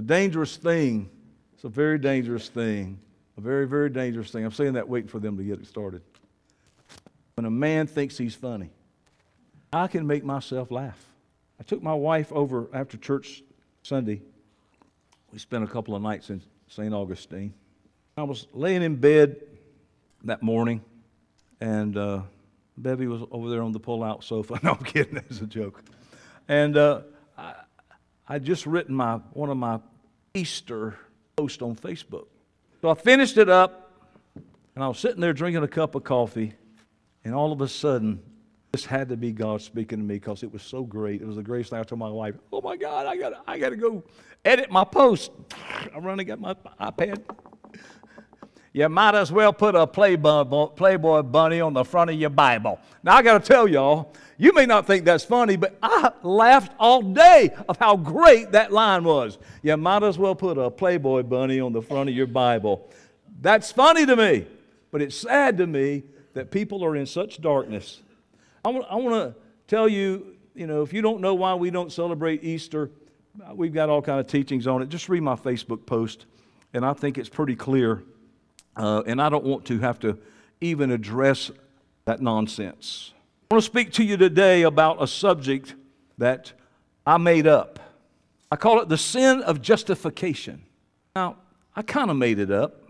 a dangerous thing. It's a very dangerous thing. A very, very dangerous thing. I'm saying that waiting for them to get it started. When a man thinks he's funny, I can make myself laugh. I took my wife over after church Sunday. We spent a couple of nights in St. Augustine. I was laying in bed that morning, and uh, Bevy was over there on the pull-out sofa. No, I'm kidding. It's a joke. And uh, I, I just written my one of my Easter post on Facebook. So I finished it up, and I was sitting there drinking a cup of coffee, and all of a sudden, this had to be God speaking to me because it was so great. It was the greatest thing. I told my wife, "Oh my God, I got I got to go edit my post." I'm running, got my iPad. You might as well put a Playboy, bunny on the front of your Bible. Now I got to tell y'all, you may not think that's funny, but I laughed all day of how great that line was. You might as well put a Playboy bunny on the front of your Bible. That's funny to me, but it's sad to me that people are in such darkness I want to tell you, you know, if you don't know why we don't celebrate Easter, we've got all kind of teachings on it. Just read my Facebook post, and I think it's pretty clear. Uh, and I don't want to have to even address that nonsense. I want to speak to you today about a subject that I made up. I call it the sin of justification. Now, I kind of made it up.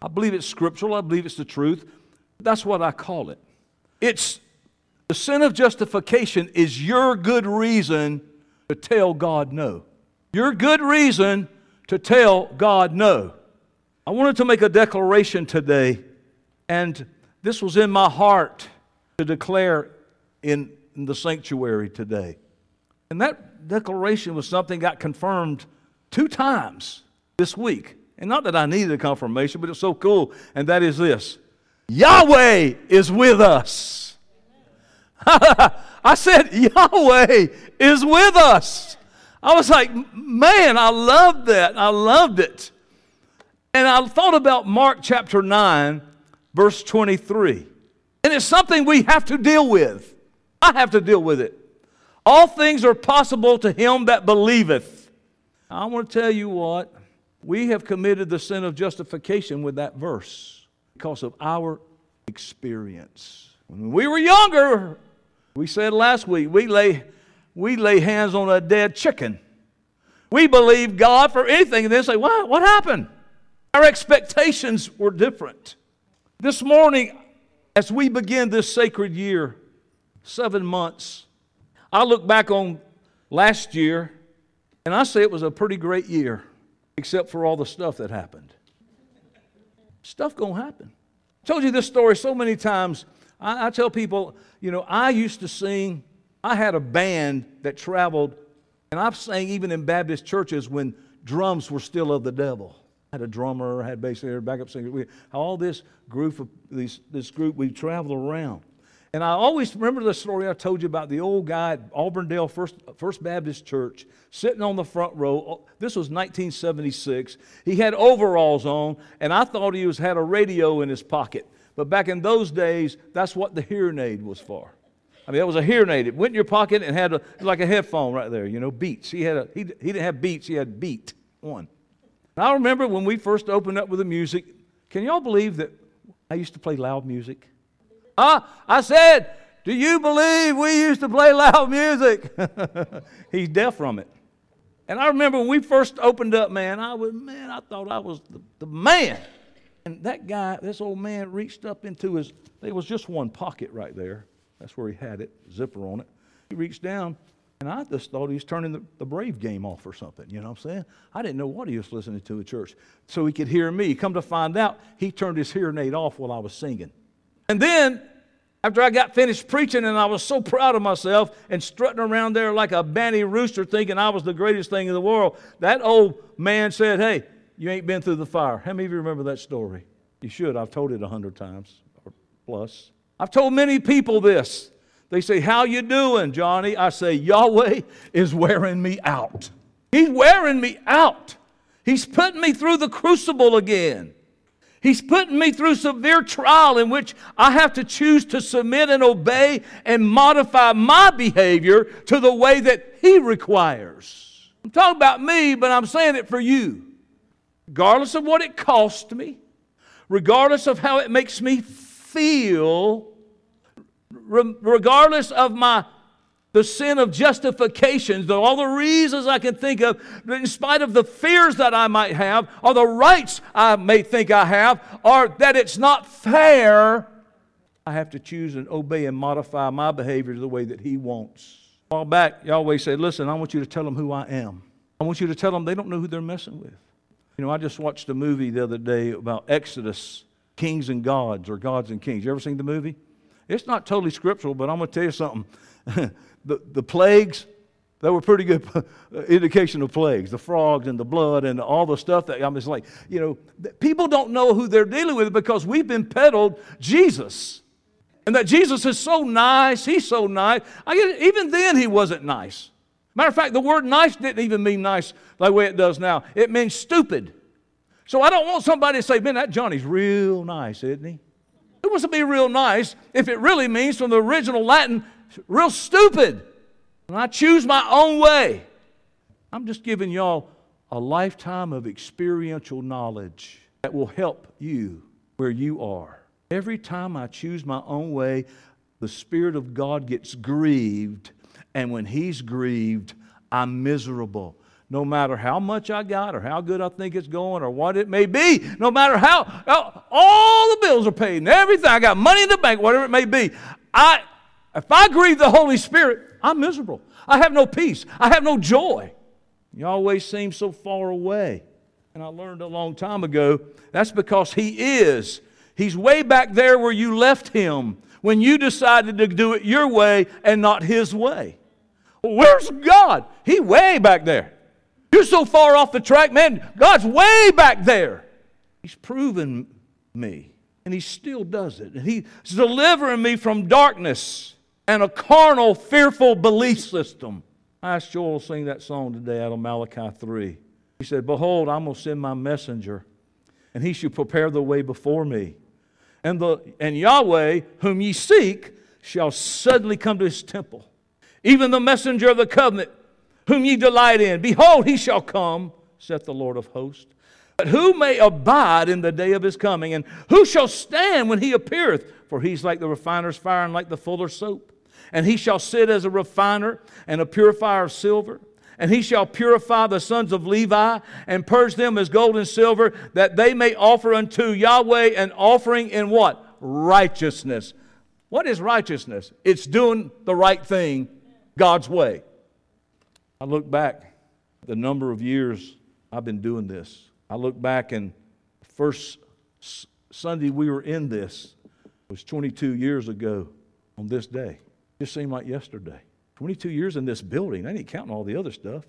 I believe it's scriptural, I believe it's the truth. That's what I call it. It's the sin of justification is your good reason to tell God no. Your good reason to tell God no. I wanted to make a declaration today, and this was in my heart to declare in, in the sanctuary today. And that declaration was something got confirmed two times this week. And not that I needed a confirmation, but it's so cool. And that is this Yahweh is with us. I said, Yahweh is with us. I was like, man, I loved that. I loved it. And I thought about Mark chapter 9, verse 23. And it's something we have to deal with. I have to deal with it. All things are possible to him that believeth. I want to tell you what, we have committed the sin of justification with that verse because of our experience. When we were younger, we said last week, we lay, we lay hands on a dead chicken. We believe God for anything and then say, what? What happened? Our expectations were different. This morning, as we begin this sacred year, seven months, I look back on last year and I say it was a pretty great year, except for all the stuff that happened. Stuff gonna happen. I told you this story so many times. I, I tell people, you know, I used to sing, I had a band that traveled, and I've sang even in Baptist churches when drums were still of the devil. Had a drummer, had bass player, backup singer. We, all this group of these, this group, we traveled around. And I always remember the story I told you about the old guy at Auburndale First, First Baptist Church sitting on the front row. Oh, this was 1976. He had overalls on, and I thought he was had a radio in his pocket. But back in those days, that's what the hearing aid was for. I mean, that was a hearing aid. It went in your pocket and had a, like a headphone right there, you know, Beats. He, had a, he, he didn't have Beats, he had Beat one. I remember when we first opened up with the music, can y'all believe that I used to play loud music? Ah, I said, do you believe we used to play loud music? He's deaf from it. And I remember when we first opened up, man, I was, man, I thought I was the, the man. And that guy, this old man, reached up into his, there was just one pocket right there. That's where he had it, zipper on it. He reached down, and I just thought he was turning the, the Brave game off or something. You know what I'm saying? I didn't know what he was listening to at church. So he could hear me. Come to find out, he turned his hearing aid off while I was singing. And then, after I got finished preaching, and I was so proud of myself and strutting around there like a banty rooster thinking I was the greatest thing in the world, that old man said, Hey, you ain't been through the fire. How many of you remember that story? You should. I've told it a hundred times or plus. I've told many people this. They say, How you doing, Johnny? I say, Yahweh is wearing me out. He's wearing me out. He's putting me through the crucible again. He's putting me through severe trial in which I have to choose to submit and obey and modify my behavior to the way that He requires. I'm talking about me, but I'm saying it for you. Regardless of what it costs me, regardless of how it makes me feel, regardless of my the sin of justifications, all the reasons I can think of, in spite of the fears that I might have, or the rights I may think I have, or that it's not fair, I have to choose and obey and modify my behavior the way that He wants. While back, Yahweh said, Listen, I want you to tell them who I am. I want you to tell them they don't know who they're messing with. You know, I just watched a movie the other day about Exodus, Kings and Gods, or Gods and Kings. You ever seen the movie? It's not totally scriptural, but I'm going to tell you something. the, the plagues, they were pretty good indication of plagues. The frogs and the blood and all the stuff that i'm just like you know people don't know who they're dealing with because we've been peddled jesus. And that jesus is so nice he's so nice. I, even then he wasn't nice. Matter of fact the word nice didn't even mean nice the way it does now. It means stupid. So i don't want somebody to say man that johnny's real nice isn't he it to be real nice if it really means from the original latin real stupid. And I choose my own way. I'm just giving y'all a lifetime of experiential knowledge that will help you where you are. Every time I choose my own way, the Spirit of God gets grieved. And when He's grieved, I'm miserable. No matter how much I got or how good I think it's going or what it may be, no matter how, all the bills are paid and everything, I got money in the bank, whatever it may be, I, if I grieve the Holy Spirit, I'm miserable. I have no peace. I have no joy. You always seem so far away. And I learned a long time ago that's because He is. He's way back there where you left Him when you decided to do it your way and not His way. where's God? He way back there. You're so far off the track, man. God's way back there. He's proven me, and He still does it. And He's delivering me from darkness and a carnal, fearful belief system. I asked Joel to sing that song today out of Malachi 3. He said, Behold, I'm going to send my messenger, and he shall prepare the way before me. And, the, and Yahweh, whom ye seek, shall suddenly come to his temple. Even the messenger of the covenant, whom ye delight in. Behold, he shall come, saith the Lord of hosts. But who may abide in the day of his coming? And who shall stand when he appeareth? For he's like the refiner's fire and like the fuller's soap. And he shall sit as a refiner and a purifier of silver. And he shall purify the sons of Levi and purge them as gold and silver, that they may offer unto Yahweh an offering in what? Righteousness. What is righteousness? It's doing the right thing God's way. I look back the number of years I've been doing this. I look back and first Sunday we were in this was 22 years ago on this day. Just seemed like yesterday. 22 years in this building. I ain't counting all the other stuff.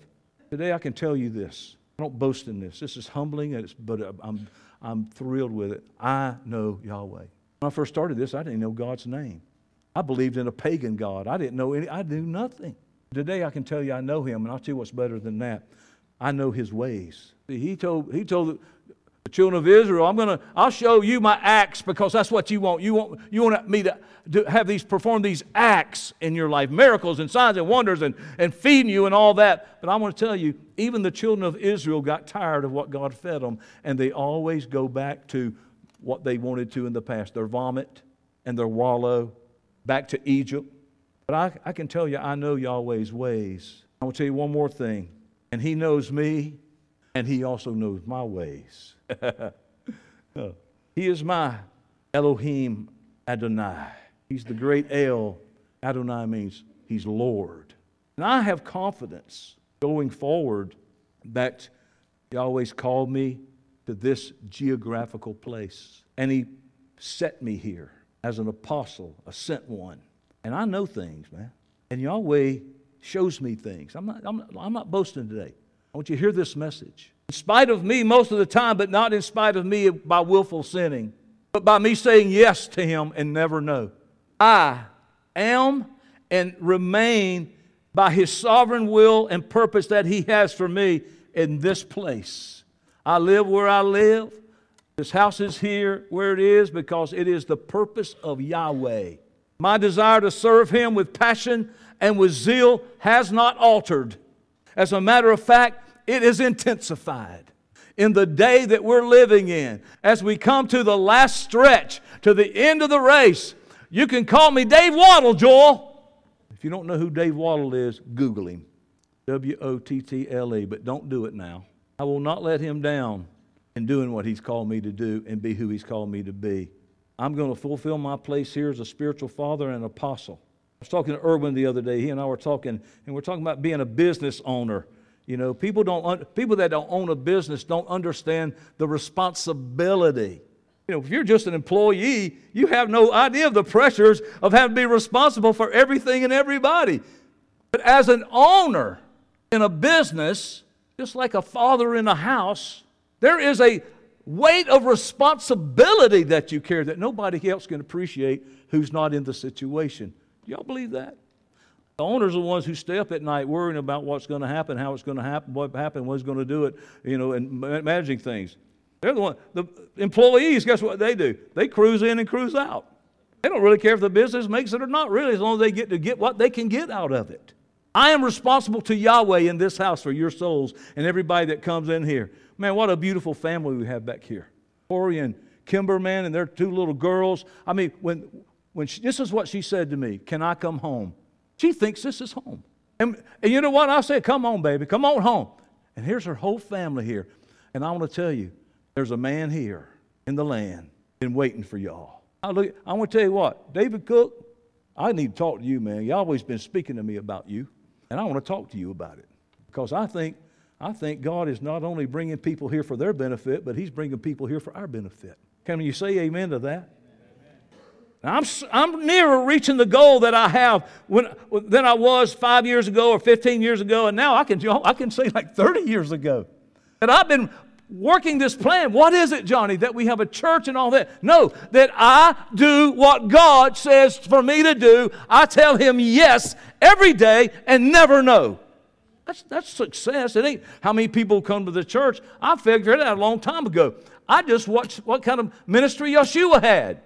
Today I can tell you this. I don't boast in this. This is humbling, but uh, I'm, I'm thrilled with it. I know Yahweh. When I first started this, I didn't know God's name. I believed in a pagan God. I didn't know any, I knew nothing. Today I can tell you I know him, and I'll tell you what's better than that. I know his ways. He told, he told the children of Israel, I'm gonna, I'll show you my acts because that's what you want. You want, you want me to, to have these perform these acts in your life, miracles and signs and wonders and, and feeding you and all that. But I want to tell you, even the children of Israel got tired of what God fed them, and they always go back to what they wanted to in the past. Their vomit and their wallow, back to Egypt. But I, I can tell you, I know Yahweh's ways. I to tell you one more thing. And He knows me, and He also knows my ways. Uh, he is my Elohim Adonai. He's the great El. Adonai means He's Lord. And I have confidence going forward that Yahweh's called me to this geographical place. And He set me here as an apostle, a sent one. And I know things, man. And Yahweh shows me things. I'm not, I'm I'm not boasting today. I want you to hear this message. In spite of me most of the time, but not in spite of me by willful sinning, but by me saying yes to Him and never no. I am and remain by His sovereign will and purpose that He has for me in this place. I live where I live. This house is here where it is because it is the purpose of Yahweh. My desire to serve Him with passion and with zeal has not altered. As a matter of fact, it is intensified in the day that we're living in. As we come to the last stretch, to the end of the race, you can call me Dave Wottle, Joel. If you don't know who Dave Wottle is, Google him. W O T T L E, but don't do it now. I will not let him down in doing what he's called me to do and be who he's called me to be. I'm going to fulfill my place here as a spiritual father and apostle. I was talking to Erwin the other day. He and I were talking, and we're talking about being a business owner. You know, people don't people that don't own a business don't understand the responsibility. You know, if you're just an employee, you have no idea of the pressures of having to be responsible for everything and everybody. But as an owner in a business, just like a father in a house, there is a weight of responsibility that you carry that nobody else can appreciate who's not in the situation. Y'all believe that? The owners are the ones who stay up at night worrying about what's going to happen, how it's going to happen, what happened, what's going to do it, you know, and managing things. They're the one. The employees, guess what they do? They cruise in and cruise out. They don't really care if the business makes it or not, really, as long as they get to get what they can get out of it. I am responsible to Yahweh in this house for your souls and everybody that comes in here. Man, what a beautiful family we have back here. Corey and Kimber, man, and their two little girls. I mean, when, when she, this is what she said to me Can I come home? She thinks this is home. And, and you know what? I said, Come on, baby, come on home. And here's her whole family here. And I want to tell you, there's a man here in the land been waiting for y'all. I, look, I want to tell you what, David Cook, I need to talk to you, man. Y'all always been speaking to me about you, and I want to talk to you about it because I think I think God is not only bringing people here for their benefit, but He's bringing people here for our benefit. Can you say amen to that? I'm, I'm nearer reaching the goal that I have when, than I was five years ago or 15 years ago, and now I can, I can say like 30 years ago. And I've been working this plan. What is it, Johnny, that we have a church and all that? No, that I do what God says for me to do. I tell Him yes every day and never no. That's, that's success. It ain't how many people come to the church. I figured it out a long time ago. I just watched what kind of ministry Yeshua had.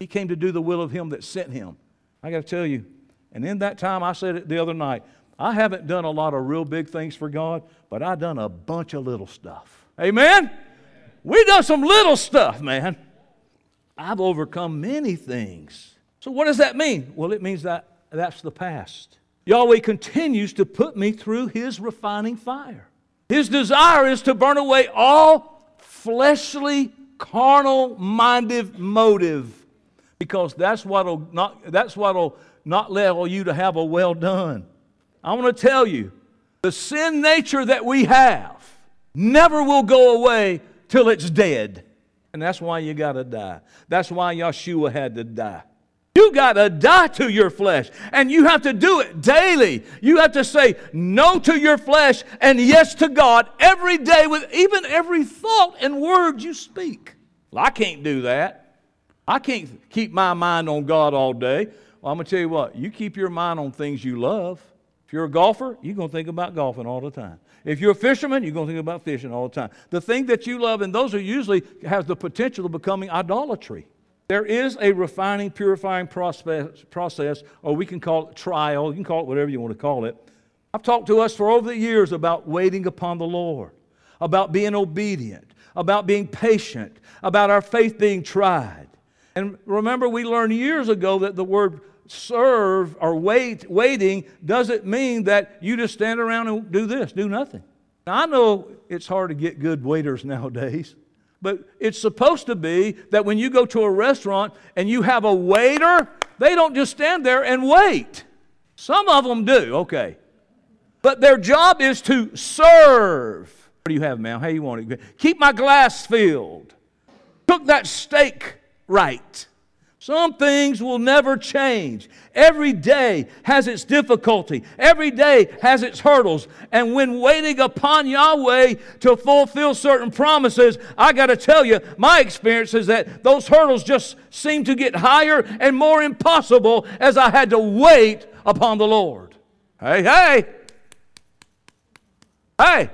He came to do the will of Him that sent Him. I got to tell you, and in that time, I said it the other night, I haven't done a lot of real big things for God, but I've done a bunch of little stuff. Amen? We've done some little stuff, man. I've overcome many things. So, what does that mean? Well, it means that that's the past. Yahweh continues to put me through His refining fire. His desire is to burn away all fleshly, carnal minded motive because that's what'll not, that's what'll not allow you to have a well done. I want to tell you, the sin nature that we have never will go away till it's dead. And that's why you got to die. That's why Yeshua had to die. You got to die to your flesh, and you have to do it daily. You have to say no to your flesh and yes to God every day with even every thought and word you speak. Well, I can't do that. I can't keep my mind on God all day. Well, I'm going to tell you what, you keep your mind on things you love. If you're a golfer, you're going to think about golfing all the time. If you're a fisherman, you're going to think about fishing all the time. The thing that you love, and those are usually has the potential of becoming idolatry. There is a refining, purifying process, process, or we can call it trial. You can call it whatever you want to call it. I've talked to us for over the years about waiting upon the Lord, about being obedient, about being patient, about our faith being tried. And remember, we learned years ago that the word serve or wait, waiting doesn't mean that you just stand around and do this, do nothing. Now, I know it's hard to get good waiters nowadays, but it's supposed to be that when you go to a restaurant and you have a waiter, they don't just stand there and wait. Some of them do, okay. But their job is to serve. What do you have, ma'am? How you want it? Keep my glass filled. Cook that steak right. Some things will never change. Every day has its difficulty. Every day has its hurdles. And when waiting upon Yahweh to fulfill certain promises, I got to tell you, my experience is that those hurdles just seem to get higher and more impossible as I had to wait upon the Lord. Hey, hey. Hey.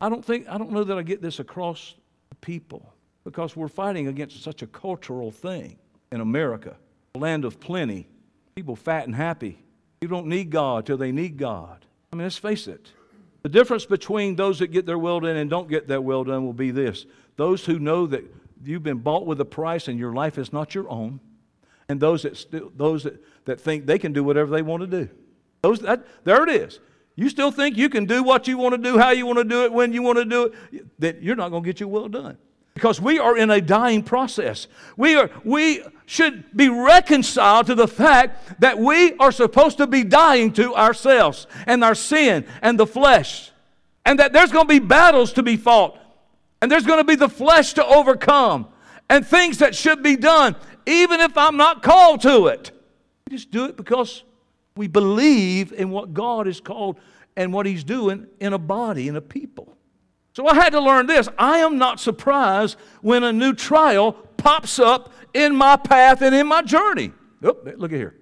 I don't think I don't know that I get this across people because we're fighting against such a cultural thing in America, a land of plenty, people fat and happy. You don't need God till they need God. I mean, let's face it. The difference between those that get their will done and don't get their will done will be this those who know that you've been bought with a price and your life is not your own, and those that, still, those that, that think they can do whatever they want to do. Those, that, there it is. You still think you can do what you want to do, how you want to do it, when you want to do it, that you're not going to get your will done. Because we are in a dying process. We, are, we should be reconciled to the fact that we are supposed to be dying to ourselves and our sin and the flesh. And that there's going to be battles to be fought. And there's going to be the flesh to overcome. And things that should be done, even if I'm not called to it. We just do it because we believe in what God is called and what He's doing in a body, in a people. So I had to learn this. I am not surprised when a new trial pops up in my path and in my journey. Oop, look at here.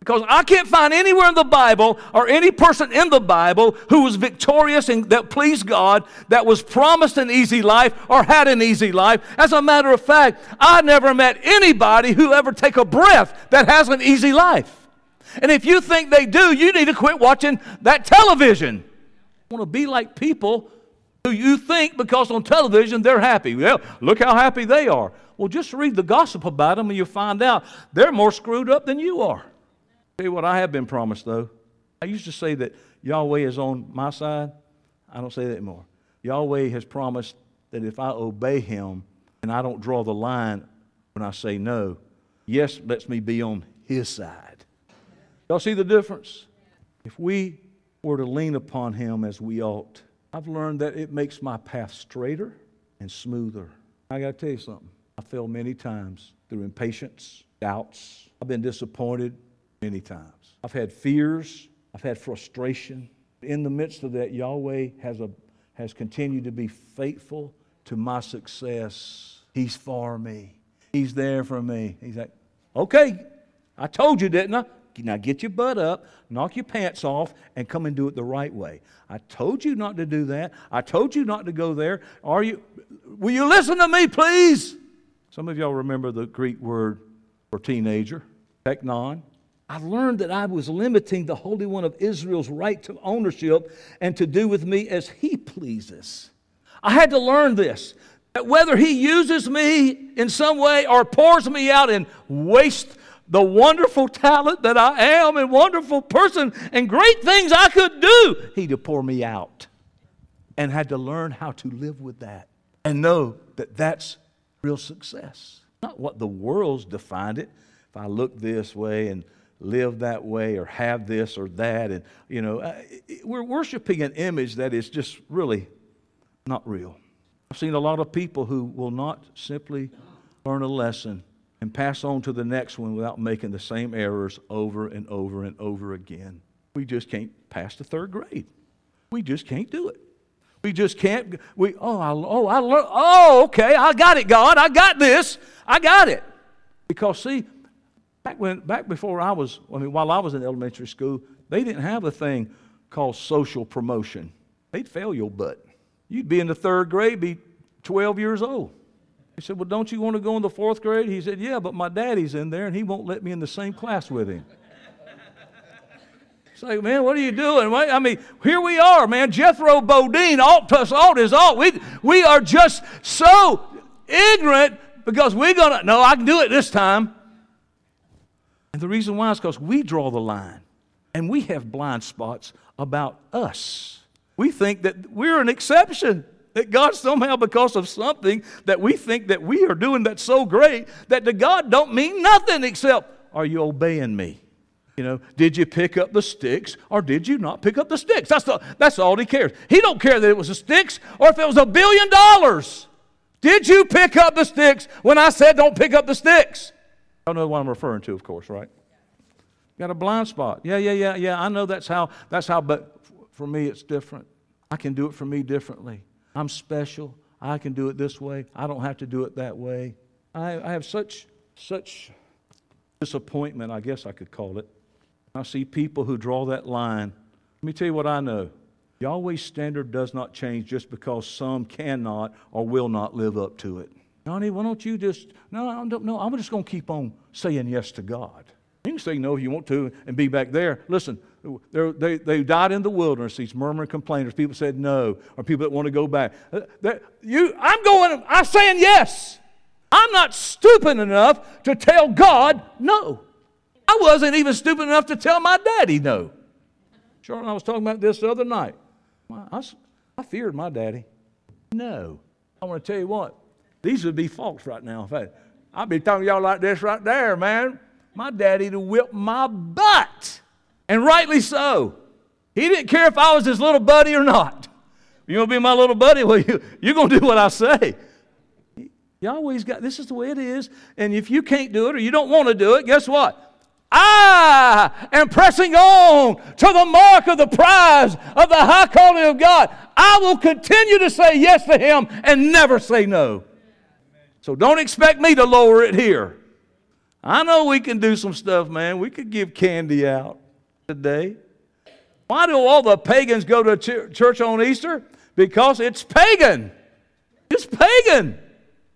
Because I can't find anywhere in the Bible or any person in the Bible who was victorious and that pleased God, that was promised an easy life or had an easy life. As a matter of fact, I never met anybody who ever take a breath that has an easy life. And if you think they do, you need to quit watching that television. I want to be like people who you think because on television they're happy. Well, look how happy they are. Well, just read the gossip about them and you'll find out they're more screwed up than you are. Tell you what I have been promised though. I used to say that Yahweh is on my side. I don't say that anymore. Yahweh has promised that if I obey him and I don't draw the line when I say no, yes lets me be on his side. Y'all see the difference? If we were to lean upon him as we ought, I've learned that it makes my path straighter and smoother. I got to tell you something. I failed many times through impatience, doubts. I've been disappointed many times. I've had fears. I've had frustration. In the midst of that, Yahweh has, a, has continued to be faithful to my success. He's for me. He's there for me. He's like, okay, I told you, didn't I? Now get your butt up, knock your pants off, and come and do it the right way. I told you not to do that. I told you not to go there. Are you will you listen to me, please? Some of y'all remember the Greek word for teenager, teknon. I learned that I was limiting the Holy One of Israel's right to ownership and to do with me as he pleases. I had to learn this that whether he uses me in some way or pours me out in waste the wonderful talent that I am and wonderful person and great things I could do, he to pour me out. And had to learn how to live with that and know that that's real success. Not what the world's defined it. If I look this way and live that way or have this or that, and you know, we're worshiping an image that is just really not real. I've seen a lot of people who will not simply learn a lesson and pass on to the next one without making the same errors over and over and over again. We just can't pass the third grade. We just can't do it. We just can't. We oh I, oh I learned oh okay I got it God I got this I got it because see back when back before I was I mean while I was in elementary school they didn't have a thing called social promotion they'd fail your butt you'd be in the third grade be 12 years old he said, Well, don't you want to go in the fourth grade? He said, Yeah, but my daddy's in there and he won't let me in the same class with him. It's like, man, what are you doing? I mean, here we are, man. Jethro Bodine, alt plus alt is alt. We, we are just so ignorant because we're going to, no, I can do it this time. And the reason why is because we draw the line and we have blind spots about us. We think that we're an exception. That God somehow, because of something that we think that we are doing that's so great, that to God don't mean nothing except, are you obeying me? You know, did you pick up the sticks or did you not pick up the sticks? That's, the, that's all he cares. He don't care that it was the sticks or if it was a billion dollars. Did you pick up the sticks when I said don't pick up the sticks? I don't know what I'm referring to, of course, right? Got a blind spot. Yeah, yeah, yeah, yeah. I know that's how, that's how, but for me it's different. I can do it for me differently. I'm special. I can do it this way. I don't have to do it that way. I, I have such, such disappointment, I guess I could call it. I see people who draw that line. Let me tell you what I know. Yahweh's standard does not change just because some cannot or will not live up to it. Johnny, why don't you just, no, I don't, no, I'm just going to keep on saying yes to God. You can say no if you want to and be back there. Listen, they, they died in the wilderness, these murmuring complainers. People said no, or people that want to go back. Uh, you, I'm going, I'm saying yes. I'm not stupid enough to tell God no. I wasn't even stupid enough to tell my daddy no. Charlotte and I was talking about this the other night. I, I feared my daddy. No. I want to tell you what, these would be false right now. I'd be talking to y'all like this right there, man. My daddy to whip my butt. And rightly so. He didn't care if I was his little buddy or not. You to be my little buddy? Well, you, you're going to do what I say. Always got, this is the way it is. And if you can't do it or you don't want to do it, guess what? I am pressing on to the mark of the prize of the high calling of God. I will continue to say yes to Him and never say no. So don't expect me to lower it here. I know we can do some stuff, man. We could give candy out today. Why do all the pagans go to church on Easter? Because it's pagan. It's pagan.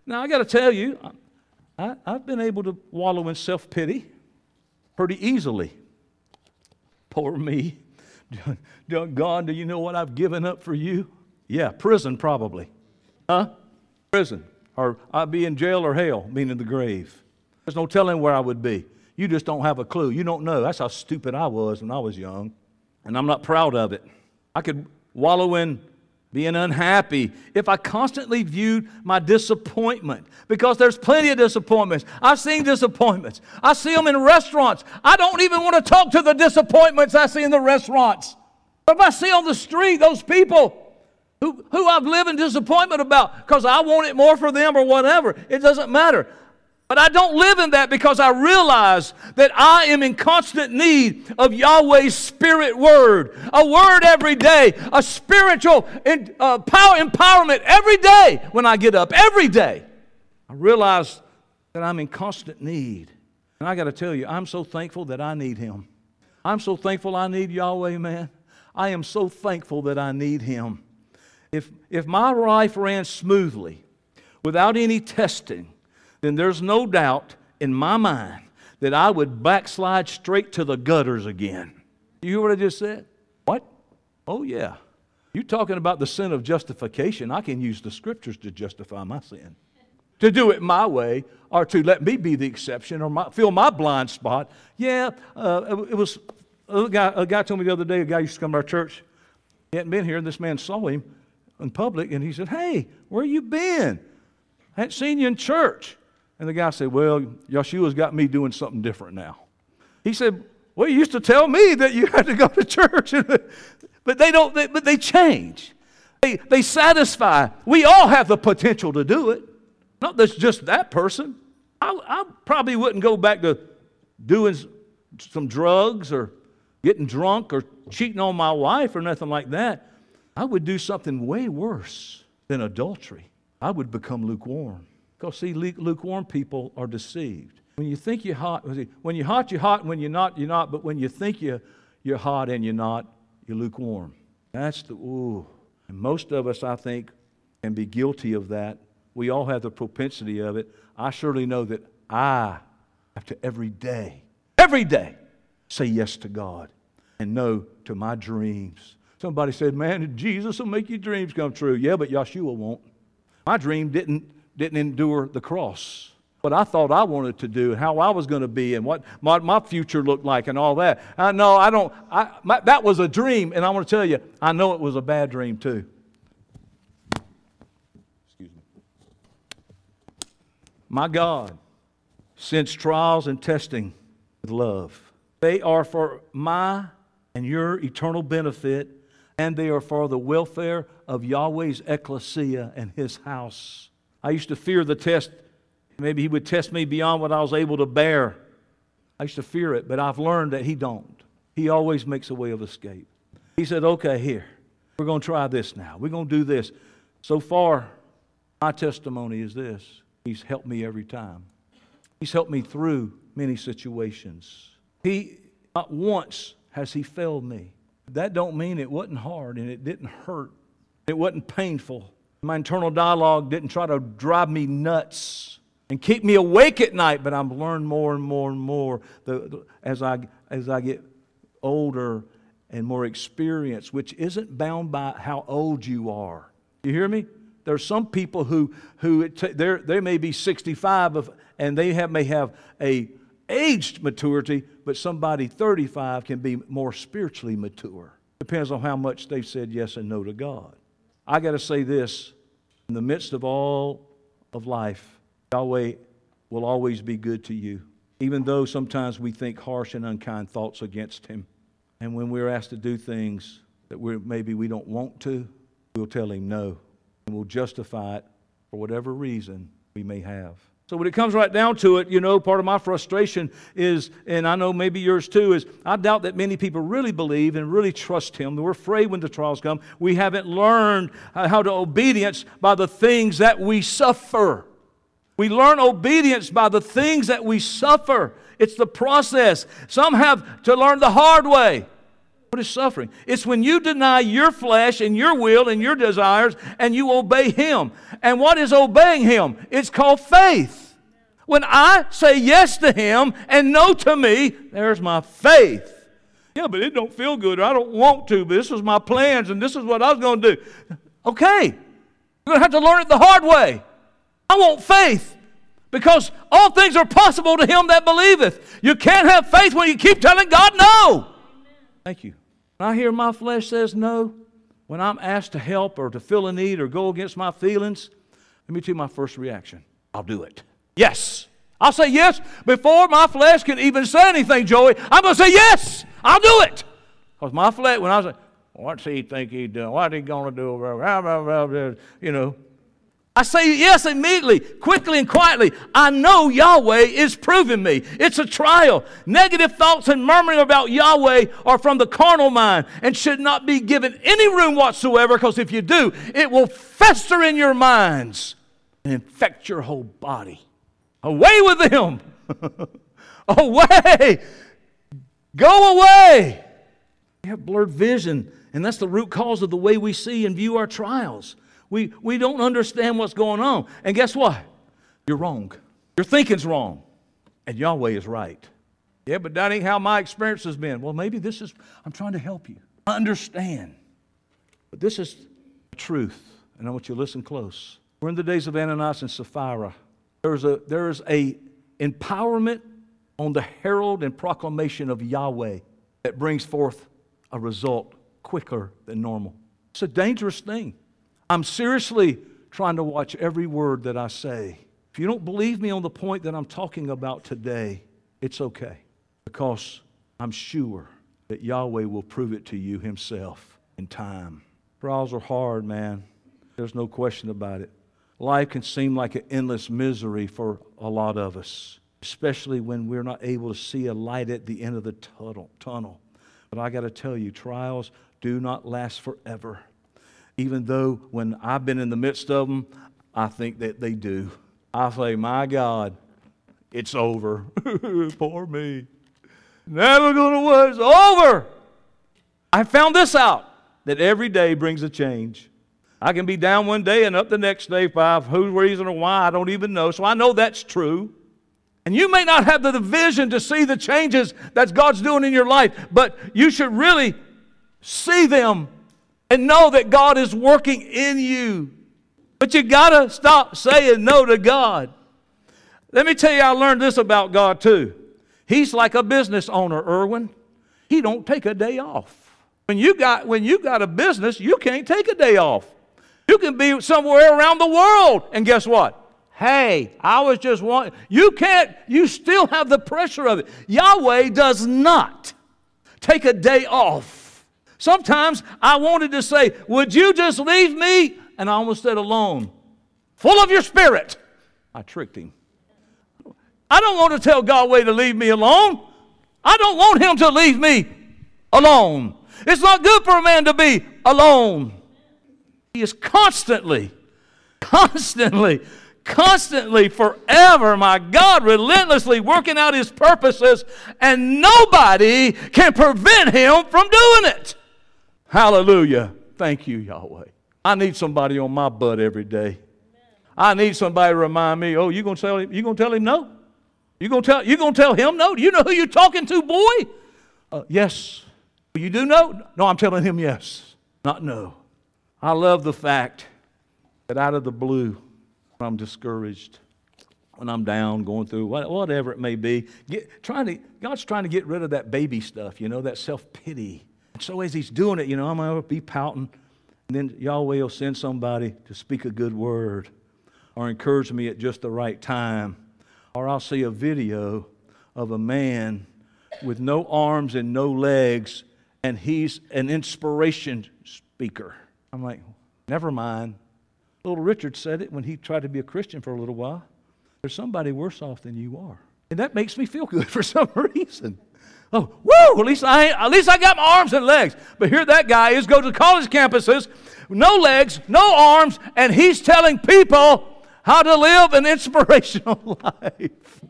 Now, I got to tell you, I, have been able to wallow in self pity pretty easily. Poor me. God, do you know what I've given up for you? Yeah, prison probably. Huh? Prison. Or I'd be in jail or hell, meaning the grave. There's no telling where I would be. You just don't have a clue. You don't know. That's how stupid I was when I was young. And I'm not proud of it. I could wallow in being unhappy, if I constantly viewed my disappointment, because there's plenty of disappointments. I've seen disappointments. I see them in restaurants. I don't even want to talk to the disappointments I see in the restaurants. But if I see on the street those people who, who I've lived in disappointment about because I want it more for them or whatever, it doesn't matter. But I don't live in that because I realize that I am in constant need of Yahweh's Spirit Word. A word every day, a spiritual in, uh, power empowerment every day when I get up, every day. I realize that I'm in constant need. And I got to tell you, I'm so thankful that I need Him. I'm so thankful I need Yahweh, man. I am so thankful that I need Him. If, if my life ran smoothly without any testing, then there's no doubt in my mind that I would backslide straight to the gutters again. You hear what I just said? What? Oh, yeah. You're talking about the sin of justification? I can use the scriptures to justify my sin. To do it my way, or to let me be the exception, or my, fill my blind spot. Yeah, uh, it was a guy, a guy told me the other day, a guy used to come to our church. He hadn't been here, and this man saw him in public, and he said, Hey, where you been? I hadn't seen you in church. And the guy said, Well, Yeshua's got me doing something different now. He said, Well, you used to tell me that you had to go to church. but they don't, they, but they change. They, they satisfy. We all have the potential to do it. Not that's just that person. I, I probably wouldn't go back to doing some drugs or getting drunk or cheating on my wife or nothing like that. I would do something way worse than adultery. I would become lukewarm. Because, see, lukewarm people are deceived. When you think you're hot, when you're hot, you're hot, and when you're not, you're not. But when you think you're, you're hot and you're not, you're lukewarm. That's the, ooh. And most of us, I think, can be guilty of that. We all have the propensity of it. I surely know that I have to every day, every day, say yes to God and no to my dreams. Somebody said, Man, Jesus will make your dreams come true. Yeah, but Yeshua won't. My dream didn't didn't endure the cross. What I thought I wanted to do and how I was going to be and what my, my future looked like and all that. I, no, I don't. I, my, that was a dream, and I want to tell you, I know it was a bad dream too. Excuse me. My God sends trials and testing with love. They are for my and your eternal benefit, and they are for the welfare of Yahweh's ecclesia and his house. I used to fear the test. Maybe he would test me beyond what I was able to bear. I used to fear it, but I've learned that he don't. He always makes a way of escape. He said, okay, here, we're going to try this now. We're going to do this. So far, my testimony is this He's helped me every time. He's helped me through many situations. He, not once has He failed me. That don't mean it wasn't hard and it didn't hurt. It wasn't painful. My internal dialogue didn't try to drive me nuts. and keep me awake at night. But I've learned more and more and more as, I, as I get older and more experienced, which isn't bound by how old you are. You hear me? There are some people who, who they may be 65 of, and they have, may have a aged maturity, but somebody 35 can be more spiritually mature. Depends on how much they've said yes and no to God. I got to say this in the midst of all of life, Yahweh will always be good to you, even though sometimes we think harsh and unkind thoughts against Him. And when we're asked to do things that we maybe we don't want to, we'll tell Him no, and we'll justify it for whatever reason we may have. So when it comes right down to it, you know, part of my frustration is, and I know maybe yours too, is I doubt that many people really believe and really trust Him. We're afraid when the trials come. We haven't learned how to obedience by the things that we suffer. We learn obedience by the things that we suffer. It's the process. Some have to learn the hard way. What is suffering? It's when you deny your flesh and your will and your desires and you obey Him. And what is obeying Him? It's called faith. When I say yes to Him and no to me, there's my faith. Yeah, but it don't feel good or I don't want to, but this was my plans and this is what I was going to do. Okay, you're going to have to learn it the hard way. I want faith because all things are possible to him that believeth. You can't have faith when you keep telling God no. Thank you. When I hear my flesh says no, when I'm asked to help or to fill a need or go against my feelings, let me tell you my first reaction I'll do it. Yes. I'll say yes before my flesh can even say anything, Joey. I'm going to say yes. I'll do it. Because my flesh, when I was like, what's he think he's doing? What he going to do? You know, I say yes immediately, quickly and quietly. I know Yahweh is proving me. It's a trial. Negative thoughts and murmuring about Yahweh are from the carnal mind and should not be given any room whatsoever because if you do, it will fester in your minds and infect your whole body. Away with them! away! Go away! We have blurred vision, and that's the root cause of the way we see and view our trials. We, we don't understand what's going on. And guess what? You're wrong. Your thinking's wrong. And Yahweh is right. Yeah, but that ain't how my experience has been. Well, maybe this is, I'm trying to help you. understand. But this is truth. And I want you to listen close. We're in the days of Ananias and Sapphira. There's a, there's a empowerment on the herald and proclamation of Yahweh that brings forth a result quicker than normal. It's a dangerous thing. I'm seriously trying to watch every word that I say. If you don't believe me on the point that I'm talking about today, it's okay because I'm sure that Yahweh will prove it to you Himself in time. Trials are hard, man. There's no question about it. Life can seem like an endless misery for a lot of us, especially when we're not able to see a light at the end of the tunnel. But I got to tell you, trials do not last forever even though when I've been in the midst of them, I think that they do. I say, My God, it's over. Poor me. Never gonna was it's over. I found this out that every day brings a change. I can be down one day and up the next day by whose reason or why, I don't even know. So I know that's true. And you may not have the vision to see the changes that God's doing in your life, but you should really see them and know that God is working in you. But you got to stop saying no to God. Let me tell you, I learned this about God too. He's like a business owner, Irwin. He don't take a day off. When you got when you got a business, you can't take a day off. You can be somewhere around the world, and guess what? Hey, I was just one. You can't. You still have the pressure of it. Yahweh does not take a day off. Sometimes I wanted to say, Would you just leave me? And I almost said alone. Full of your spirit. I tricked him. I don't want to tell Yahweh to leave me alone. I don't want him to leave me alone. It's not good for a man to be alone. He is constantly, constantly, constantly, forever, my God, relentlessly working out his purposes, and nobody can prevent him from doing it. Hallelujah. Thank you, Yahweh. I need somebody on my butt every day. I need somebody to remind me, oh, you gonna tell him, you gonna tell him no? You gonna tell you gonna tell him no? Do you know who you're talking to, boy? Uh, yes. You do know? No, I'm telling him yes, not no. I love the fact that out of the blue, when I'm discouraged, when I'm down, going through whatever it may be, get, trying to, God's trying to get rid of that baby stuff, you know, that self pity. So as He's doing it, you know, I'm going to be pouting, and then Yahweh will send somebody to speak a good word or encourage me at just the right time. Or I'll see a video of a man with no arms and no legs, and he's an inspiration speaker. I'm like, never mind. Little Richard said it when he tried to be a Christian for a little while. There's somebody worse off than you are. And that makes me feel good for some reason. Oh, woo! At least I at least I got my arms and legs. But here that guy is go to college campuses, no legs, no arms, and he's telling people how to live an inspirational life.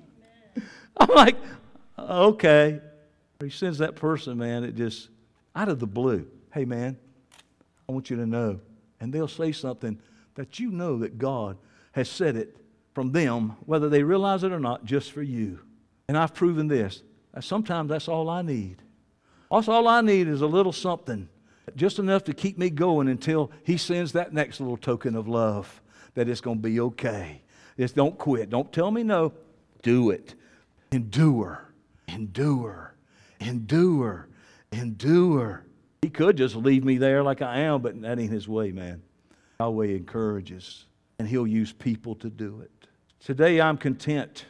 I'm like, okay. He sends that person, man, it just out of the blue. Hey, man, I want you to know. And they'll say something that you know that God has said it from them, whether they realize it or not, just for you. And I've proven this. Sometimes that's all I need. That's all I need is a little something, just enough to keep me going until He sends that next little token of love that it's going to be okay. Just don't quit. Don't tell me no. Do it. Endure. Endure. Endure. Endure. He could just leave me there like I am, but that ain't his way, man. Yahweh encourages, and he'll use people to do it. Today I'm content,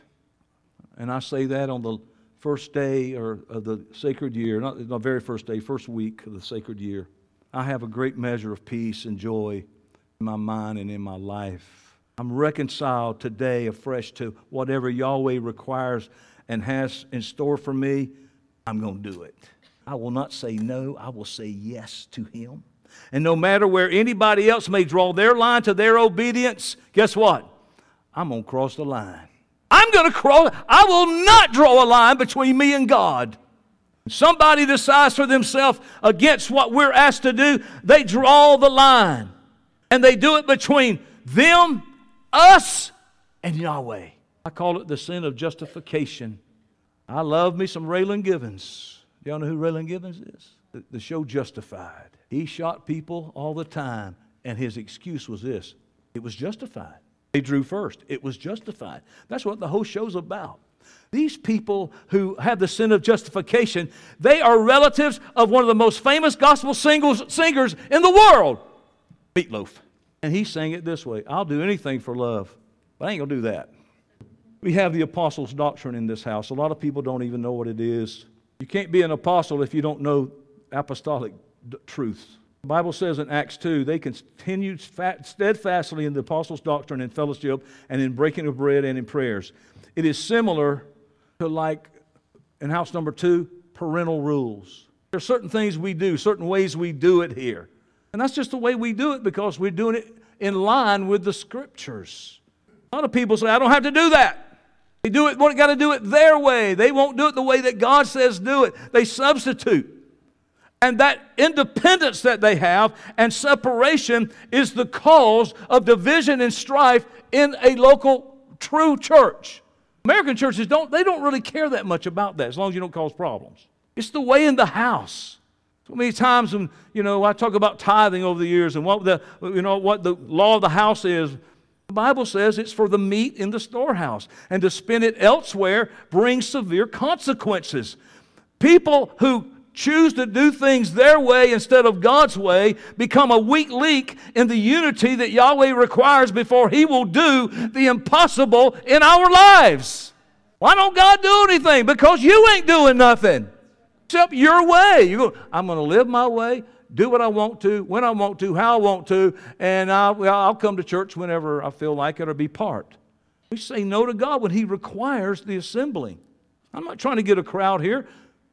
and I say that on the first day or of the sacred year, not the very first day, first week of the sacred year. I have a great measure of peace and joy in my mind and in my life. I'm reconciled today afresh to whatever Yahweh requires and has in store for me. I'm going to do it. I will not say no, I will say yes to Him. And no matter where anybody else may draw their line to their obedience, guess what? I'm going to cross the line. I'm going to cross. I will not draw a line between me and God. Somebody decides for themselves against what we're asked to do, they draw the line. And they do it between them, us, and Yahweh. I call it the sin of justification. I love me some Raylan Givens. Y'all know who Raylan Givens is? The, the show Justified. He shot people all the time, and his excuse was this it was justified. They drew first. It was justified. That's what the whole show's about. These people who have the sin of justification, they are relatives of one of the most famous gospel singles, singers in the world, Meatloaf. And he sang it this way I'll do anything for love, but I ain't going to do that. We have the apostles' doctrine in this house. A lot of people don't even know what it is. You can't be an apostle if you don't know apostolic d- truths. The Bible says in Acts 2, they continued steadfastly in the apostles' doctrine and fellowship and in breaking of bread and in prayers. It is similar to like in house number two, parental rules. There are certain things we do, certain ways we do it here. And that's just the way we do it because we're doing it in line with the scriptures. A lot of people say, I don't have to do that. They do it, got to do it their way. They won't do it the way that God says do it. They substitute. And that independence that they have and separation is the cause of division and strife in a local true church. American churches don't they don't really care that much about that as long as you don't cause problems. It's the way in the house. So many times when you know I talk about tithing over the years and what the you know what the law of the house is. The Bible says it's for the meat in the storehouse, and to spend it elsewhere brings severe consequences. People who choose to do things their way instead of God's way become a weak link in the unity that Yahweh requires before He will do the impossible in our lives. Why don't God do anything? Because you ain't doing nothing except your way. You go, I'm going to live my way, do what I want to, when I want to, how I want to, and I'll, I'll come to church whenever I feel like it or be part. We say no to God when He requires the assembling. I'm not trying to get a crowd here.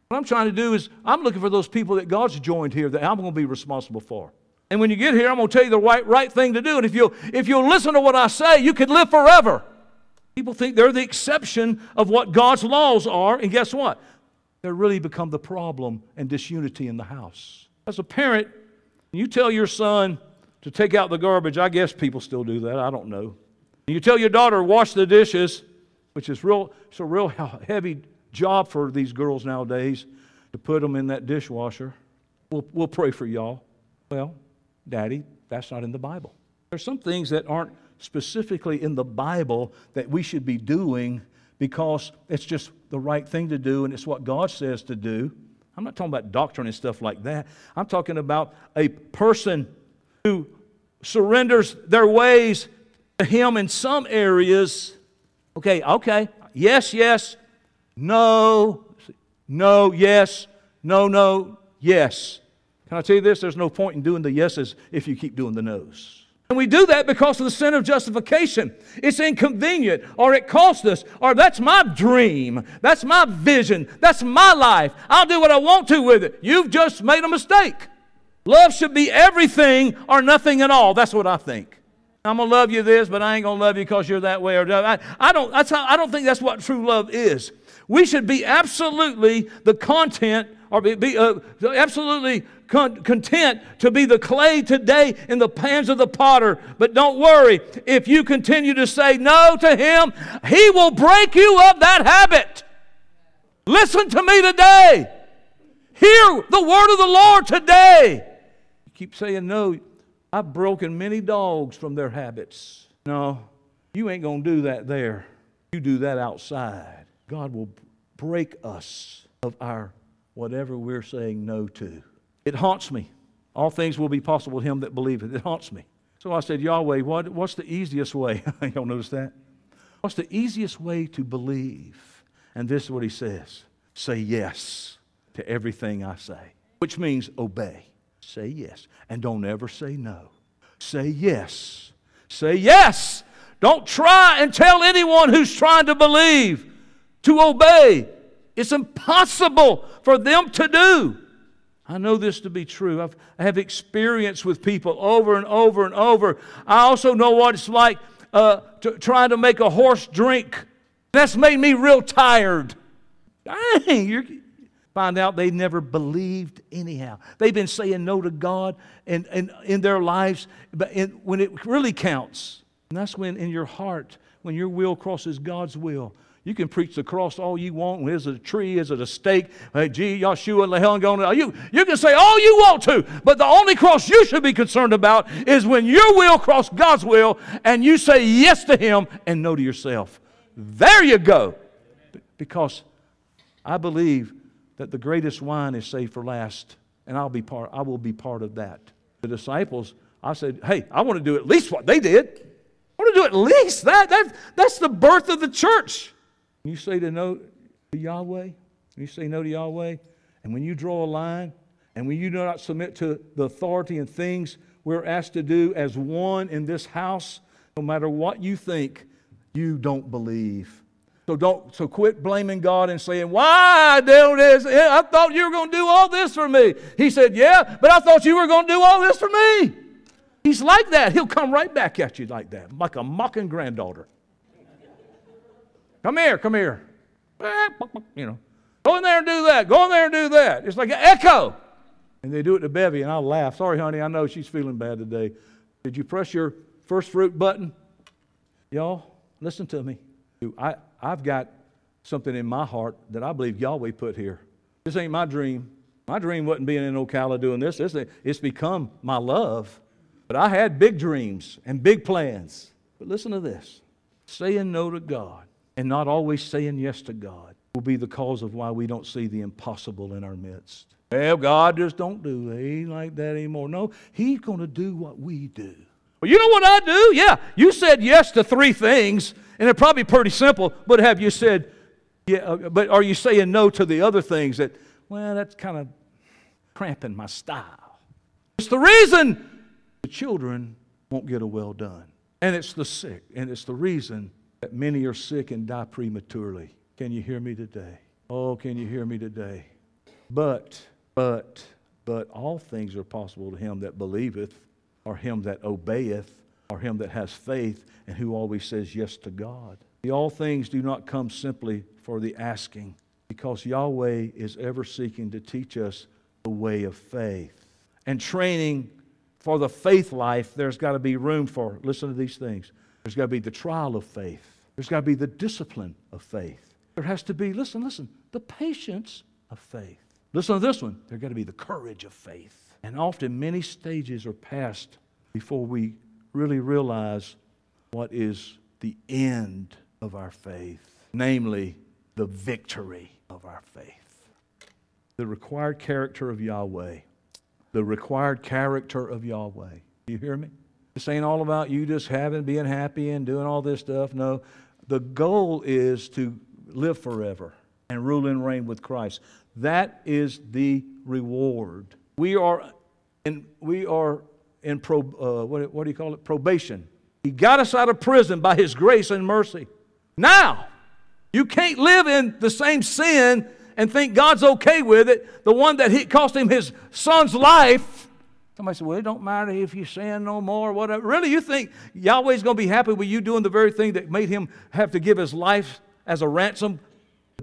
What I'm trying to do is, I'm looking for those people that God's joined here that I'm going to be responsible for. And when you get here, I'm going to tell you the right, right thing to do. And if you'll, if you'll listen to what I say, you can live forever. People think they're the exception of what God's laws are. And guess what? They really become the problem and disunity in the house. As a parent, you tell your son to take out the garbage. I guess people still do that. I don't know. You tell your daughter, wash the dishes, which is real, it's a real heavy job for these girls nowadays to put them in that dishwasher. We'll, we'll pray for y'all. Well, Daddy, that's not in the Bible. There's some things that aren't specifically in the Bible that we should be doing because it's just the right thing to do and it's what God says to do. I'm not talking about doctrine and stuff like that. I'm talking about a person who surrenders their ways to Him in some areas. Okay, okay. Yes, yes. No. No, yes. No, no, yes. Can I tell you this? There's no point in doing the yeses if you keep doing the nos. And we do that because of the sin of justification. It's inconvenient, or it costs us, or that's my dream, that's my vision, that's my life. I'll do what I want to with it. You've just made a mistake. Love should be everything or nothing at all. That's what I think. I'm gonna love you this, but I ain't gonna love you because you're that way or that. I, I don't. That's how, I don't think that's what true love is. We should be absolutely the content, or be, be uh, absolutely con- content to be the clay today in the hands of the potter. But don't worry, if you continue to say no to him, he will break you of that habit. Listen to me today. Hear the word of the Lord today. You keep saying no. I've broken many dogs from their habits. No, you ain't going to do that there. You do that outside. God will break us of our whatever we're saying no to. It haunts me. All things will be possible to him that believeth. It haunts me. So I said, Yahweh, what, what's the easiest way? Y'all notice that? What's the easiest way to believe? And this is what he says say yes to everything I say, which means obey. Say yes. And don't ever say no. Say yes. Say yes. Don't try and tell anyone who's trying to believe to obey. It's impossible for them to do. I know this to be true. I've, I have experience with people over and over and over. I also know what it's like uh, to, trying to make a horse drink. That's made me real tired. Dang, you're, find out they never believed anyhow. They've been saying no to God and, and in their lives, but in, when it really counts, and that's when in your heart, when your will crosses God's will, you can preach the cross all you want. Is it a tree? Is it a stake? Hey, gee, Yeshua, on. you, you can say all you want to, but the only cross you should be concerned about is when your will cross God's will and you say yes to Him and no to yourself. There you go. Because I believe that the greatest wine is saved for last, and I'll be part, I will be part of that. The disciples, I said, hey, I want to do at least what they did. I want to do at least that. that that's the birth of the church. You say to no to Yahweh, When you say no to Yahweh, and when you draw a line, and when you do not submit to the authority and things we're asked to do as one in this house, no matter what you think, you don't believe. So don't so quit blaming God and saying, Why don't this? I thought you were going to do all this for me. He said, Yeah, but I thought you were going to do all this for me. He's like that. He'll come right back at you like that, like a mocking granddaughter. Come here, come here. You know, go in there and do that. Go in there and do that. It's like an echo. And they do it to Bevy, and I'll laugh. Sorry, honey, I know she's feeling bad today. Did you press your first fruit button? Y'all, listen to me. I, I've got something in my heart that I believe Yahweh put here. This ain't my dream. My dream wasn't being in Ocala doing this. It's become my love. But I had big dreams and big plans. But listen to this saying no to God and not always saying yes to God will be the cause of why we don't see the impossible in our midst. Well, God just don't do it. He ain't like that anymore. No, He's going to do what we do. Well, you know what I do? Yeah, you said yes to three things, and they're probably pretty simple, but have you said, yeah, uh, but are you saying no to the other things that, well, that's kind of cramping my style? It's the reason the children won't get a well done. And it's the sick, and it's the reason that many are sick and die prematurely. Can you hear me today? Oh, can you hear me today? But, but, but all things are possible to him that believeth, or him that obeyeth, or him that has faith, and who always says yes to God. The all things do not come simply for the asking, because Yahweh is ever seeking to teach us the way of faith. And training for the faith life, there's got to be room for, listen to these things There's got to be the trial of faith. There's got to be the discipline of faith. There has to be, listen, listen, the patience of faith. Listen to this one. There's got to be the courage of faith. And often many stages are passed before we really realize what is the end of our faith, namely the victory of our faith. The required character of Yahweh. The required character of Yahweh. You hear me? This ain't all about you just having, being happy and doing all this stuff. No, the goal is to live forever and rule and reign with Christ. That is the reward. We are in, we are in pro, uh, what, what do you call it? Probation. He got us out of prison by His grace and mercy. Now, you can't live in the same sin and think God's okay with it. The one that he cost him his son's life. Somebody said, Well, it don't matter if you sin no more, whatever. Really, you think Yahweh's going to be happy with you doing the very thing that made him have to give his life as a ransom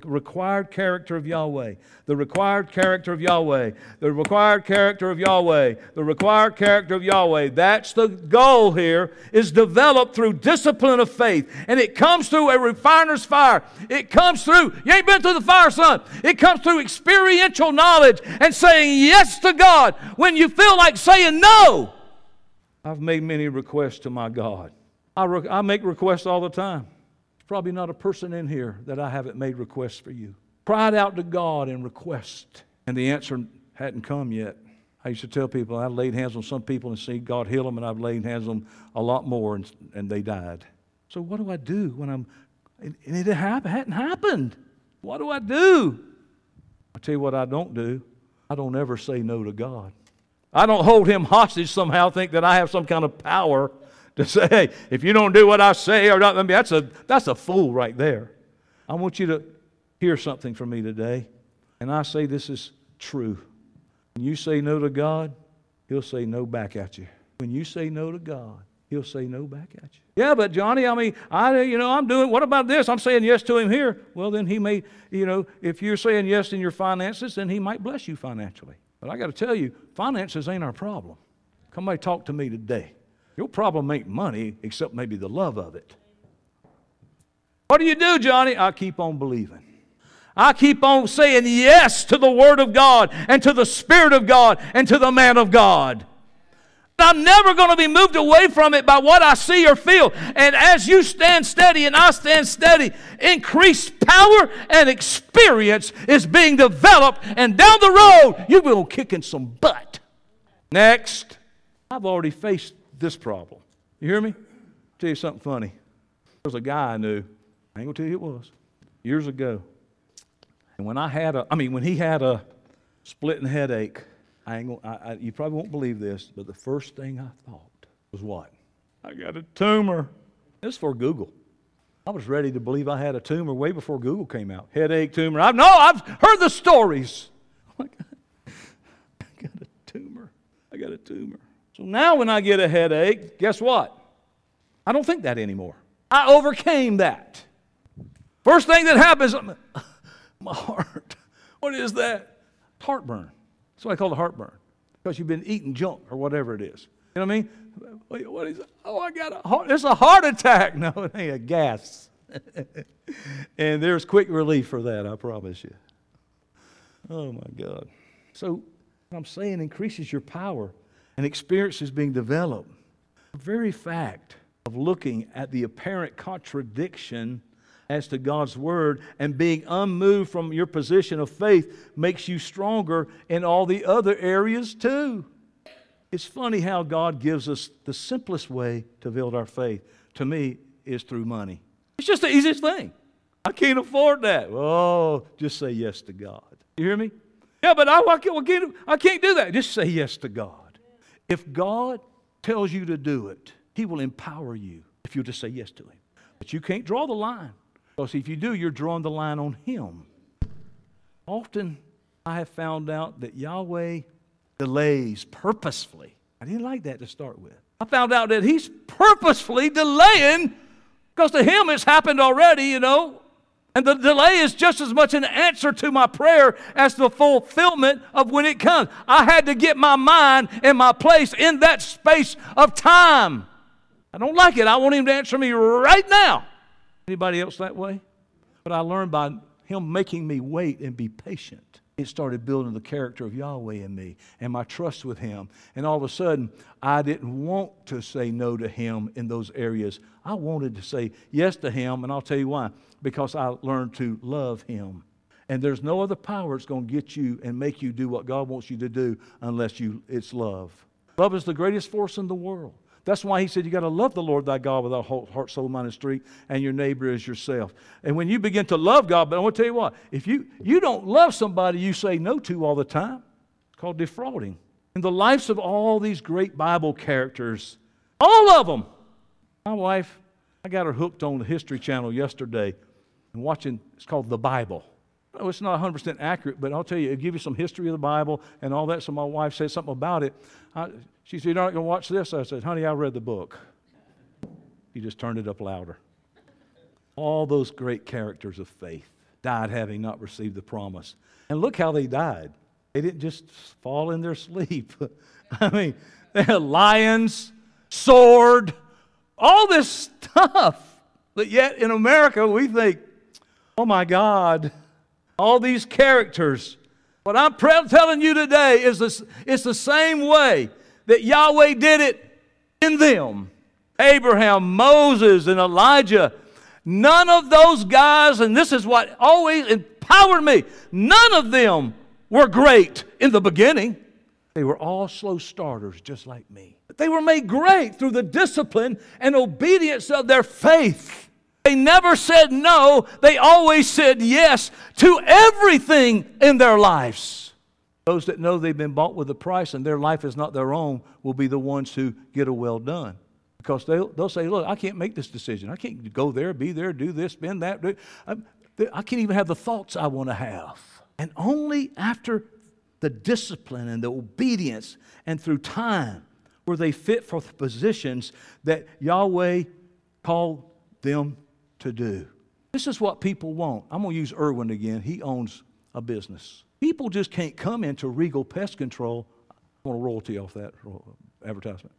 required character of Yahweh. The required character of Yahweh. The required character of Yahweh. The required character of Yahweh. That's the goal here, is developed through discipline of faith. And it comes through a refiner's fire. It comes through, you ain't been through the fire, son. It comes through experiential knowledge and saying yes to God when you feel like saying no. I've made many requests to my God. I, re- I make requests all the time probably not a person in here that I haven't made requests for you. Cried out to God in request, and the answer hadn't come yet. I used to tell people I laid hands on some people and see God heal them, and I've laid hands on a lot more, and, and they died. So what do I do when I'm, and it hadn't happened? What do I do? I tell you what I don't do. I don't ever say no to God. I don't hold him hostage somehow, think that I have some kind of power to say, hey, if you don't do what I say, or not, I mean, that's a, that's a fool right there. I want you to hear something from me today. And I say this is true. When you say no to God, He'll say no back at you. When you say no to God, He'll say no back at you. Yeah, but Johnny, I mean, I, you know, I'm doing, what about this? I'm saying yes to him here. Well, then he may, you know, if you're saying yes in your finances, then he might bless you financially. But I got to tell you, finances ain't our problem. Somebody talk to me today. Your problem ain't money, except maybe the love of it. What do you do, Johnny? I keep on believing. I keep on saying yes to the Word of God and to the Spirit of God and to the man of God. I'm never going to be moved away from it by what I see or feel. And as you stand steady and I stand steady, increased power and experience is being developed. And down the road, you will be kicking some butt. Next, I've already faced this problem. You hear me? I'll tell you something funny. There was a guy I knew, I ain't gonna tell you it was, years ago. And when I had a, I mean, when he had a splitting headache, I ain't gonna, I, I, you probably won't believe this, but the first thing I thought was what? I got a tumor. This is for Google. I was ready to believe I had a tumor way before Google came out. Headache, tumor. I've, no, I've heard the stories. Oh my God! I got a tumor. I got a tumor. So now when I get a headache, guess what? I don't think that anymore. I overcame that. First thing that happens, my heart. What is that? Heartburn. That's what I call it heartburn. Because you've been eating junk or whatever it is. You know what I mean? What is, oh, I got a heart. It's a heart attack. No, it ain't a gas. and there's quick relief for that, I promise you. Oh, my God. So, I'm saying increases your power and experience is being developed. The very fact of looking at the apparent contradiction as to God's word and being unmoved from your position of faith makes you stronger in all the other areas too. It's funny how God gives us the simplest way to build our faith. To me, is through money. It's just the easiest thing. I can't afford that. Oh, just say yes to God. You hear me? Yeah, but I, I, can't, I can't do that. Just say yes to God. If God tells you to do it, He will empower you if you just say yes to Him. But you can't draw the line. Because if you do, you're drawing the line on Him. Often I have found out that Yahweh delays purposefully. I didn't like that to start with. I found out that He's purposefully delaying because to Him it's happened already, you know. And the delay is just as much an answer to my prayer as the fulfillment of when it comes. I had to get my mind in my place in that space of time. I don't like it. I want him to answer me right now. Anybody else that way? But I learned by him making me wait and be patient. It started building the character of Yahweh in me and my trust with him. And all of a sudden, I didn't want to say no to him in those areas. I wanted to say yes to him, and I'll tell you why. Because I learned to love him. And there's no other power that's going to get you and make you do what God wants you to do unless you it's love. Love is the greatest force in the world. That's why he said you got to love the Lord thy God with all heart, soul, mind, and strength, and your neighbor as yourself. And when you begin to love God, but I want to tell you what, if you, you don't love somebody you say no to all the time, it's called defrauding. In the lives of all these great Bible characters, all of them, my wife, I got her hooked on the History Channel yesterday and watching, it's called The Bible. Oh, it's not 100% accurate, but I'll tell you, it'll give you some history of the Bible and all that. So my wife said something about it. I, she said, You're not going to watch this? I said, Honey, I read the book. He just turned it up louder. All those great characters of faith died having not received the promise. And look how they died. They didn't just fall in their sleep. I mean, they had lions, sword, all this stuff. But yet in America, we think, oh my God, all these characters. What I'm telling you today is this, it's the same way that Yahweh did it in them. Abraham, Moses, and Elijah. None of those guys, and this is what always empowered me, none of them were great in the beginning. They were all slow starters, just like me. But they were made great through the discipline and obedience of their faith. They never said no, they always said yes to everything in their lives. Those that know they've been bought with a price and their life is not their own will be the ones who get a well done. Because they'll, they'll say, Look, I can't make this decision. I can't go there, be there, do this, spend that. Do, I, I can't even have the thoughts I want to have. And only after the discipline and the obedience and through time were they fit for the positions that Yahweh called them to do. This is what people want. I'm going to use Irwin again. He owns a business. People just can't come into Regal Pest Control. I want a royalty off that advertisement.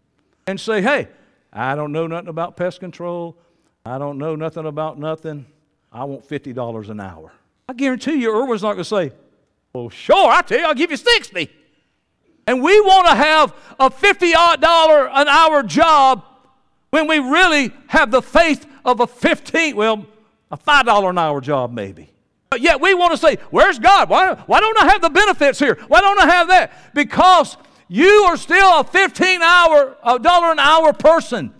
And say, hey, I don't know nothing about pest control. I don't know nothing about nothing. I want $50 an hour. I guarantee you, Irwin's not going to say, well, sure, I tell you, I'll give you 60 And we want to have a $50 an hour job when we really have the faith of a 15, well, a $5 an hour job maybe. But yet we want to say, where's God? Why, why don't I have the benefits here? Why don't I have that? Because you are still a 15 hour, a dollar an hour person.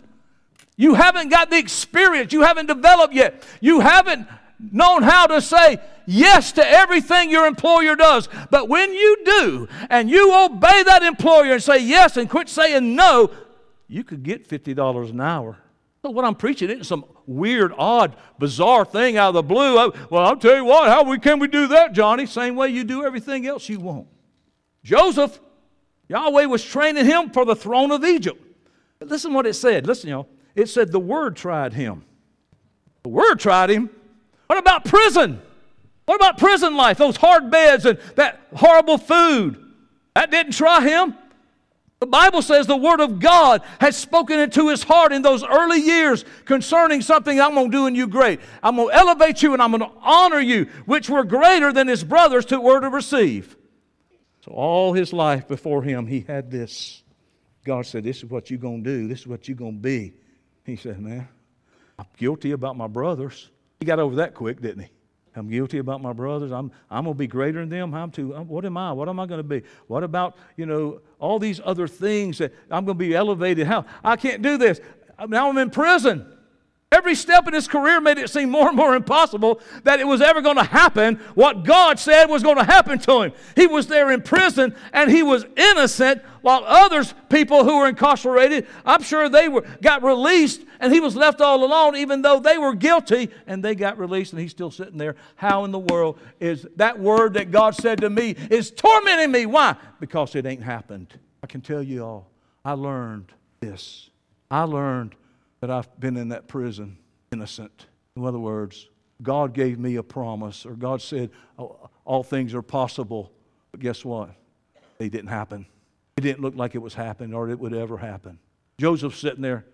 You haven't got the experience. You haven't developed yet. You haven't known how to say yes to everything your employer does. But when you do and you obey that employer and say yes and quit saying no, you could get $50 an hour. So what I'm preaching isn't some weird, odd, bizarre thing out of the blue. I, well, I'll tell you what, how we, can we do that, Johnny? Same way you do everything else you want. Joseph, Yahweh was training him for the throne of Egypt. But listen what it said. Listen, y'all. It said the word tried him. The word tried him. What about prison? What about prison life? Those hard beds and that horrible food. That didn't try him. The Bible says the Word of God has spoken into his heart in those early years concerning something I'm going to do in you great. I'm going to elevate you and I'm going to honor you, which were greater than his brothers to were to receive. So all his life before him, he had this. God said, This is what you're going to do. This is what you're going to be. He said, Man, I'm guilty about my brothers. He got over that quick, didn't he? I'm guilty about my brothers. I'm, I'm going to be greater than them. I'm too, what am I? What am I going to be? What about, you know, all these other things that I'm going to be elevated? How? I can't do this. Now I'm in prison. Every step in his career made it seem more and more impossible that it was ever going to happen what God said was going to happen to him. He was there in prison and he was innocent while others, people who were incarcerated, I'm sure they were, got released and he was left all alone even though they were guilty and they got released and he's still sitting there. How in the world is that word that God said to me is tormenting me? Why? Because it ain't happened. I can tell you all, I learned this. I learned that I've been in that prison innocent. In other words, God gave me a promise, or God said, oh, all things are possible. But guess what? They didn't happen. It didn't look like it was happening or it would ever happen. Joseph's sitting there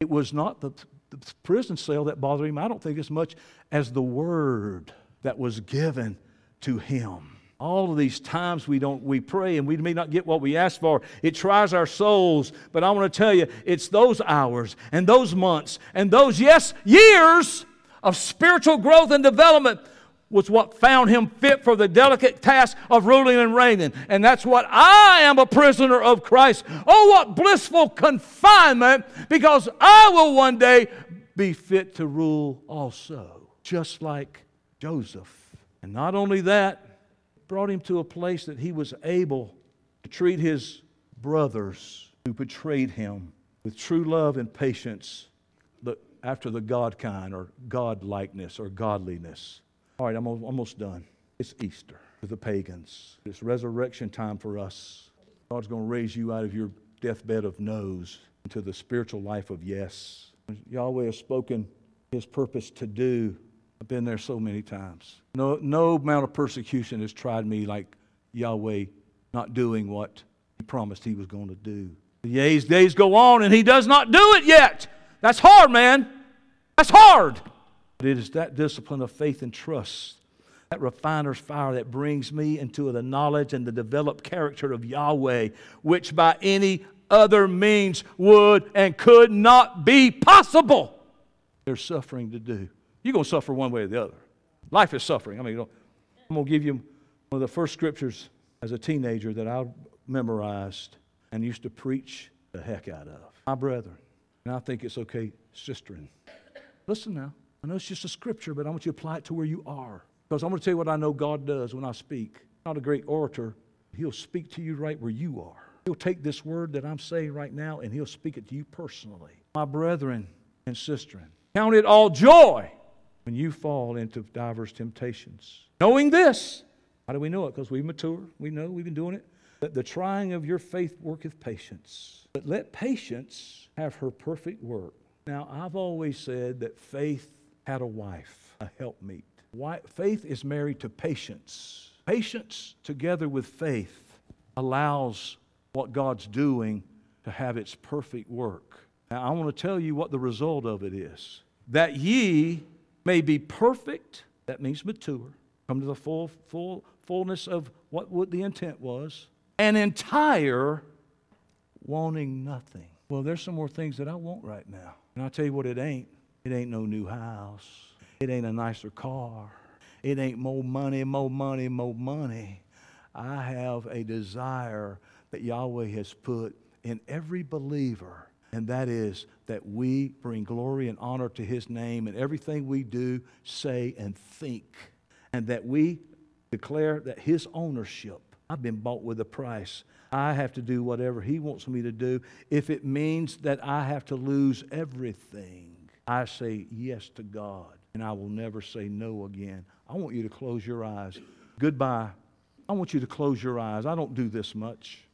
It was not the, the prison cell that bothered him, I don't think, as much as the word that was given to him. All of these times we don't we pray and we may not get what we ask for. It tries our souls, but I want to tell you, it's those hours and those months and those yes years of spiritual growth and development was what found him fit for the delicate task of ruling and reigning. And that's what I am a prisoner of Christ. Oh, what blissful confinement, because I will one day be fit to rule also, just like Joseph. And not only that, brought him to a place that he was able to treat his brothers who betrayed him with true love and patience after the God kind or God likeness or godliness. All right, I'm almost done. It's Easter for the pagans. It's resurrection time for us. God's going to raise you out of your deathbed of no's into the spiritual life of yes. Yahweh has spoken his purpose to do. I've been there so many times. No, no amount of persecution has tried me like Yahweh not doing what he promised he was going to do. The days go on and he does not do it yet. That's hard, man. That's hard. But it is that discipline of faith and trust, that refiner's fire that brings me into the knowledge and the developed character of Yahweh, which by any other means would and could not be possible. There's suffering to do. You're going to suffer one way or the other. Life is suffering. I mean, I'm going to give you one of the first scriptures as a teenager that I memorized and used to preach the heck out of. My brethren, and I think it's okay, sisterin. Listen now. I know it's just a scripture, but I want you to apply it to where you are. Because I'm going to tell you what I know God does when I speak. Not a great orator. He'll speak to you right where you are. He'll take this word that I'm saying right now and he'll speak it to you personally. My brethren and sisterin, count it all joy when you fall into diverse temptations. Knowing this, how do we know it? Because we mature. We know we've been doing it. That the trying of your faith worketh patience. But let patience have her perfect work now, I've always said that faith had a wife, a helpmeet. Faith is married to patience. Patience, together with faith, allows what God's doing to have its perfect work. Now, I want to tell you what the result of it is that ye may be perfect, that means mature, come to the full, full fullness of what, what the intent was, and entire, wanting nothing. Well, there's some more things that I want right now. And I'll tell you what it ain't. It ain't no new house. It ain't a nicer car. It ain't more money, more money, more money. I have a desire that Yahweh has put in every believer, and that is that we bring glory and honor to His name in everything we do, say, and think, and that we declare that His ownership, I've been bought with a price. I have to do whatever He wants me to do. If it means that I have to lose everything, I say yes to God, and I will never say no again. I want you to close your eyes. Goodbye. I want you to close your eyes. I don't do this much.